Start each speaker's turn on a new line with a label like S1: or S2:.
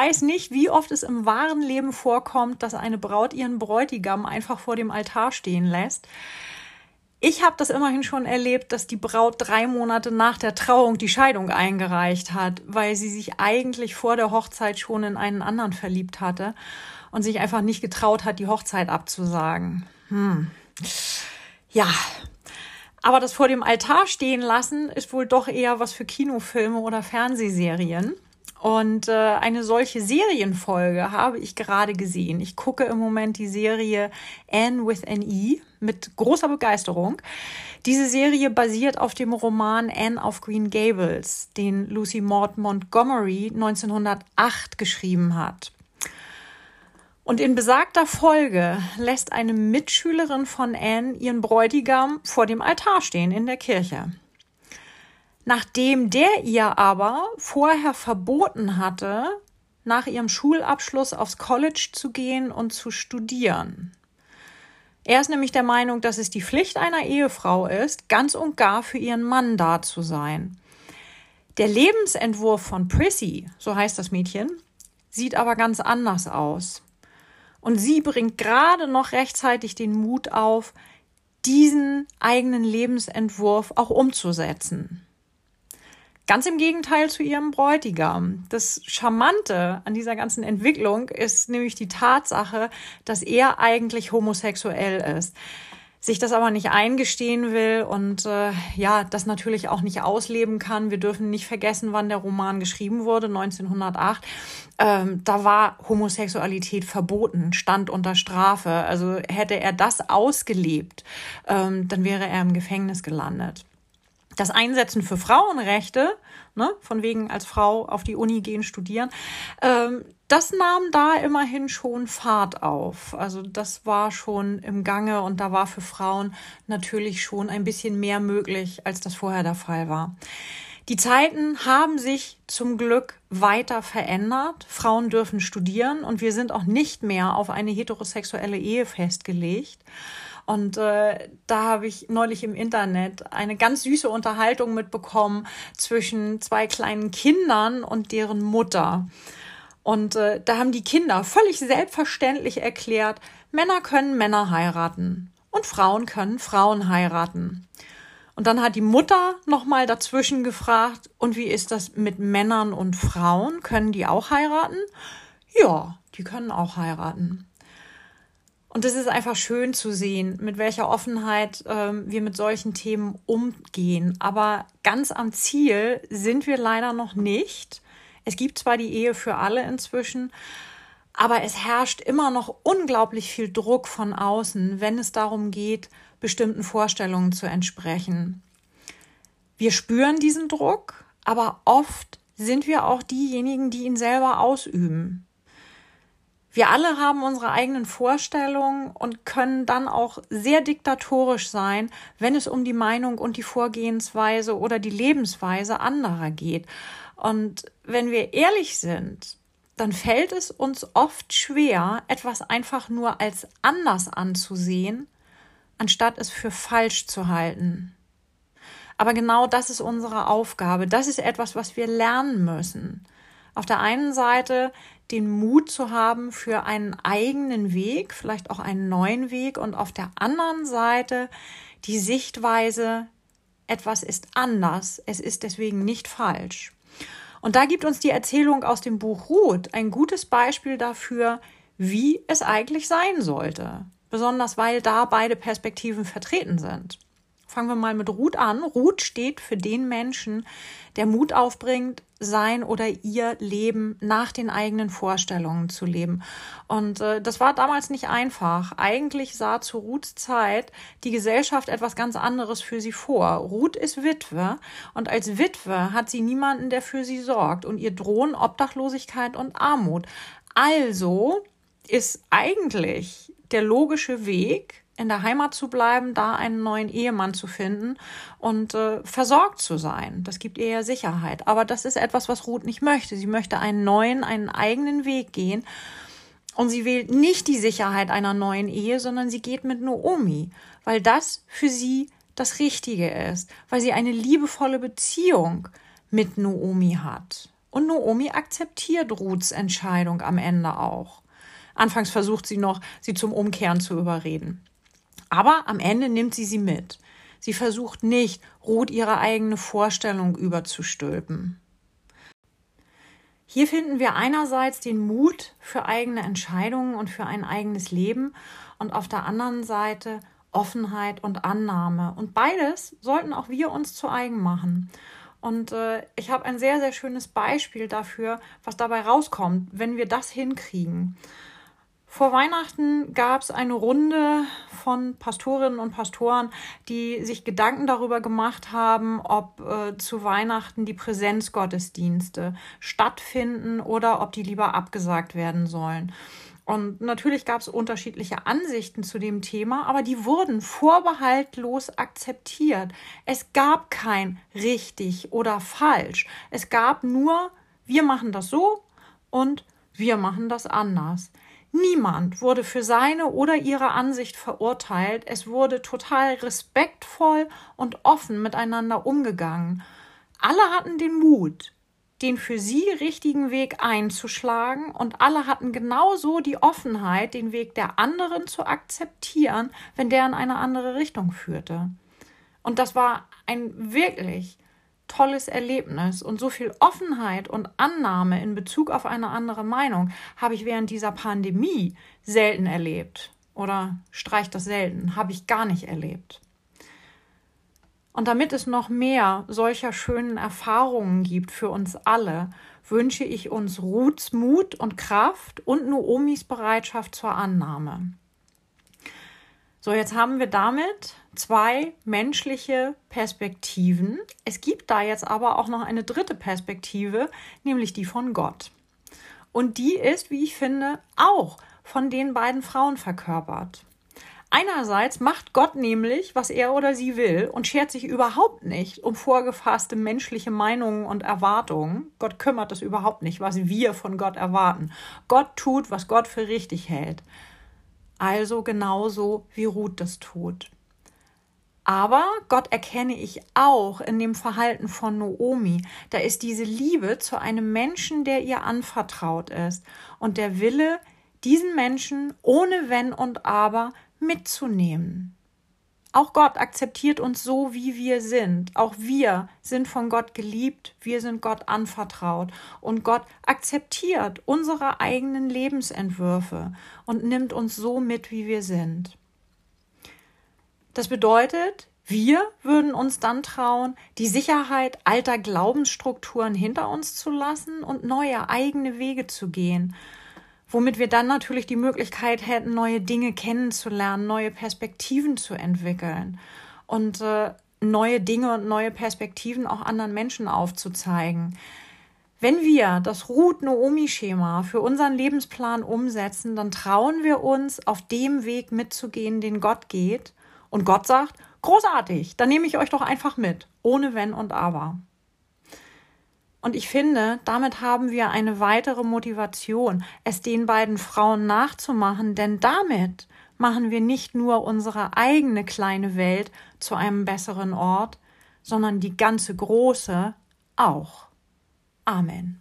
S1: Weiß nicht, wie oft es im wahren Leben vorkommt, dass eine Braut ihren Bräutigam einfach vor dem Altar stehen lässt. Ich habe das immerhin schon erlebt, dass die Braut drei Monate nach der Trauung die Scheidung eingereicht hat, weil sie sich eigentlich vor der Hochzeit schon in einen anderen verliebt hatte und sich einfach nicht getraut hat, die Hochzeit abzusagen. Hm. Ja. Aber das vor dem Altar stehen lassen ist wohl doch eher was für Kinofilme oder Fernsehserien. Und äh, eine solche Serienfolge habe ich gerade gesehen. Ich gucke im Moment die Serie Anne with an E mit großer Begeisterung. Diese Serie basiert auf dem Roman Anne of Green Gables, den Lucy Maud Montgomery 1908 geschrieben hat. Und in besagter Folge lässt eine Mitschülerin von Anne ihren Bräutigam vor dem Altar stehen in der Kirche. Nachdem der ihr aber vorher verboten hatte, nach ihrem Schulabschluss aufs College zu gehen und zu studieren. Er ist nämlich der Meinung, dass es die Pflicht einer Ehefrau ist, ganz und gar für ihren Mann da zu sein. Der Lebensentwurf von Prissy, so heißt das Mädchen, sieht aber ganz anders aus. Und sie bringt gerade noch rechtzeitig den Mut auf, diesen eigenen Lebensentwurf auch umzusetzen. Ganz im Gegenteil zu ihrem Bräutigam. Das Charmante an dieser ganzen Entwicklung ist nämlich die Tatsache, dass er eigentlich homosexuell ist sich das aber nicht eingestehen will und äh, ja, das natürlich auch nicht ausleben kann. Wir dürfen nicht vergessen, wann der Roman geschrieben wurde, 1908. Ähm, da war Homosexualität verboten, stand unter Strafe. Also hätte er das ausgelebt, ähm, dann wäre er im Gefängnis gelandet das Einsetzen für Frauenrechte, ne, von wegen als Frau auf die Uni gehen, studieren, ähm, das nahm da immerhin schon Fahrt auf. Also das war schon im Gange und da war für Frauen natürlich schon ein bisschen mehr möglich, als das vorher der Fall war. Die Zeiten haben sich zum Glück weiter verändert. Frauen dürfen studieren und wir sind auch nicht mehr auf eine heterosexuelle Ehe festgelegt. Und äh, da habe ich neulich im Internet eine ganz süße Unterhaltung mitbekommen zwischen zwei kleinen Kindern und deren Mutter. Und äh, da haben die Kinder völlig selbstverständlich erklärt, Männer können Männer heiraten und Frauen können Frauen heiraten. Und dann hat die Mutter nochmal dazwischen gefragt, und wie ist das mit Männern und Frauen? Können die auch heiraten? Ja, die können auch heiraten. Und es ist einfach schön zu sehen, mit welcher Offenheit ähm, wir mit solchen Themen umgehen. Aber ganz am Ziel sind wir leider noch nicht. Es gibt zwar die Ehe für alle inzwischen, aber es herrscht immer noch unglaublich viel Druck von außen, wenn es darum geht, bestimmten Vorstellungen zu entsprechen. Wir spüren diesen Druck, aber oft sind wir auch diejenigen, die ihn selber ausüben. Wir alle haben unsere eigenen Vorstellungen und können dann auch sehr diktatorisch sein, wenn es um die Meinung und die Vorgehensweise oder die Lebensweise anderer geht. Und wenn wir ehrlich sind, dann fällt es uns oft schwer, etwas einfach nur als anders anzusehen, anstatt es für falsch zu halten. Aber genau das ist unsere Aufgabe. Das ist etwas, was wir lernen müssen. Auf der einen Seite den Mut zu haben für einen eigenen Weg, vielleicht auch einen neuen Weg und auf der anderen Seite die Sichtweise, etwas ist anders, es ist deswegen nicht falsch. Und da gibt uns die Erzählung aus dem Buch Ruth ein gutes Beispiel dafür, wie es eigentlich sein sollte, besonders weil da beide Perspektiven vertreten sind. Fangen wir mal mit Ruth an. Ruth steht für den Menschen, der Mut aufbringt, sein oder ihr Leben nach den eigenen Vorstellungen zu leben. Und äh, das war damals nicht einfach. Eigentlich sah zu Ruths Zeit die Gesellschaft etwas ganz anderes für sie vor. Ruth ist Witwe und als Witwe hat sie niemanden, der für sie sorgt und ihr drohen Obdachlosigkeit und Armut. Also ist eigentlich der logische Weg, in der Heimat zu bleiben, da einen neuen Ehemann zu finden und äh, versorgt zu sein. Das gibt ihr ja Sicherheit. Aber das ist etwas, was Ruth nicht möchte. Sie möchte einen neuen, einen eigenen Weg gehen. Und sie wählt nicht die Sicherheit einer neuen Ehe, sondern sie geht mit Noomi, weil das für sie das Richtige ist, weil sie eine liebevolle Beziehung mit Noomi hat. Und Noomi akzeptiert Ruths Entscheidung am Ende auch. Anfangs versucht sie noch, sie zum Umkehren zu überreden. Aber am Ende nimmt sie sie mit. Sie versucht nicht, Ruth ihre eigene Vorstellung überzustülpen. Hier finden wir einerseits den Mut für eigene Entscheidungen und für ein eigenes Leben und auf der anderen Seite Offenheit und Annahme. Und beides sollten auch wir uns zu eigen machen. Und äh, ich habe ein sehr, sehr schönes Beispiel dafür, was dabei rauskommt, wenn wir das hinkriegen. Vor Weihnachten gab es eine Runde von Pastorinnen und Pastoren, die sich Gedanken darüber gemacht haben, ob äh, zu Weihnachten die Präsenzgottesdienste stattfinden oder ob die lieber abgesagt werden sollen. Und natürlich gab es unterschiedliche Ansichten zu dem Thema, aber die wurden vorbehaltlos akzeptiert. Es gab kein richtig oder falsch. Es gab nur, wir machen das so und wir machen das anders. Niemand wurde für seine oder ihre Ansicht verurteilt. Es wurde total respektvoll und offen miteinander umgegangen. Alle hatten den Mut, den für sie richtigen Weg einzuschlagen und alle hatten genauso die Offenheit, den Weg der anderen zu akzeptieren, wenn der in eine andere Richtung führte. Und das war ein wirklich tolles Erlebnis und so viel Offenheit und Annahme in Bezug auf eine andere Meinung habe ich während dieser Pandemie selten erlebt. Oder streicht das selten, habe ich gar nicht erlebt. Und damit es noch mehr solcher schönen Erfahrungen gibt für uns alle, wünsche ich uns Ruths Mut und Kraft und Noomis Bereitschaft zur Annahme. So, jetzt haben wir damit zwei menschliche Perspektiven. Es gibt da jetzt aber auch noch eine dritte Perspektive, nämlich die von Gott. Und die ist, wie ich finde, auch von den beiden Frauen verkörpert. Einerseits macht Gott nämlich, was er oder sie will und schert sich überhaupt nicht um vorgefasste menschliche Meinungen und Erwartungen. Gott kümmert es überhaupt nicht, was wir von Gott erwarten. Gott tut, was Gott für richtig hält. Also genauso wie Ruth das tut. Aber Gott erkenne ich auch in dem Verhalten von Noomi. Da ist diese Liebe zu einem Menschen, der ihr anvertraut ist und der Wille, diesen Menschen ohne Wenn und Aber mitzunehmen. Auch Gott akzeptiert uns so, wie wir sind. Auch wir sind von Gott geliebt, wir sind Gott anvertraut. Und Gott akzeptiert unsere eigenen Lebensentwürfe und nimmt uns so mit, wie wir sind. Das bedeutet, wir würden uns dann trauen, die Sicherheit alter Glaubensstrukturen hinter uns zu lassen und neue eigene Wege zu gehen womit wir dann natürlich die Möglichkeit hätten, neue Dinge kennenzulernen, neue Perspektiven zu entwickeln und äh, neue Dinge und neue Perspektiven auch anderen Menschen aufzuzeigen. Wenn wir das Ruth-Noomi-Schema für unseren Lebensplan umsetzen, dann trauen wir uns, auf dem Weg mitzugehen, den Gott geht. Und Gott sagt, großartig, dann nehme ich euch doch einfach mit, ohne Wenn und Aber. Und ich finde, damit haben wir eine weitere Motivation, es den beiden Frauen nachzumachen, denn damit machen wir nicht nur unsere eigene kleine Welt zu einem besseren Ort, sondern die ganze große auch. Amen.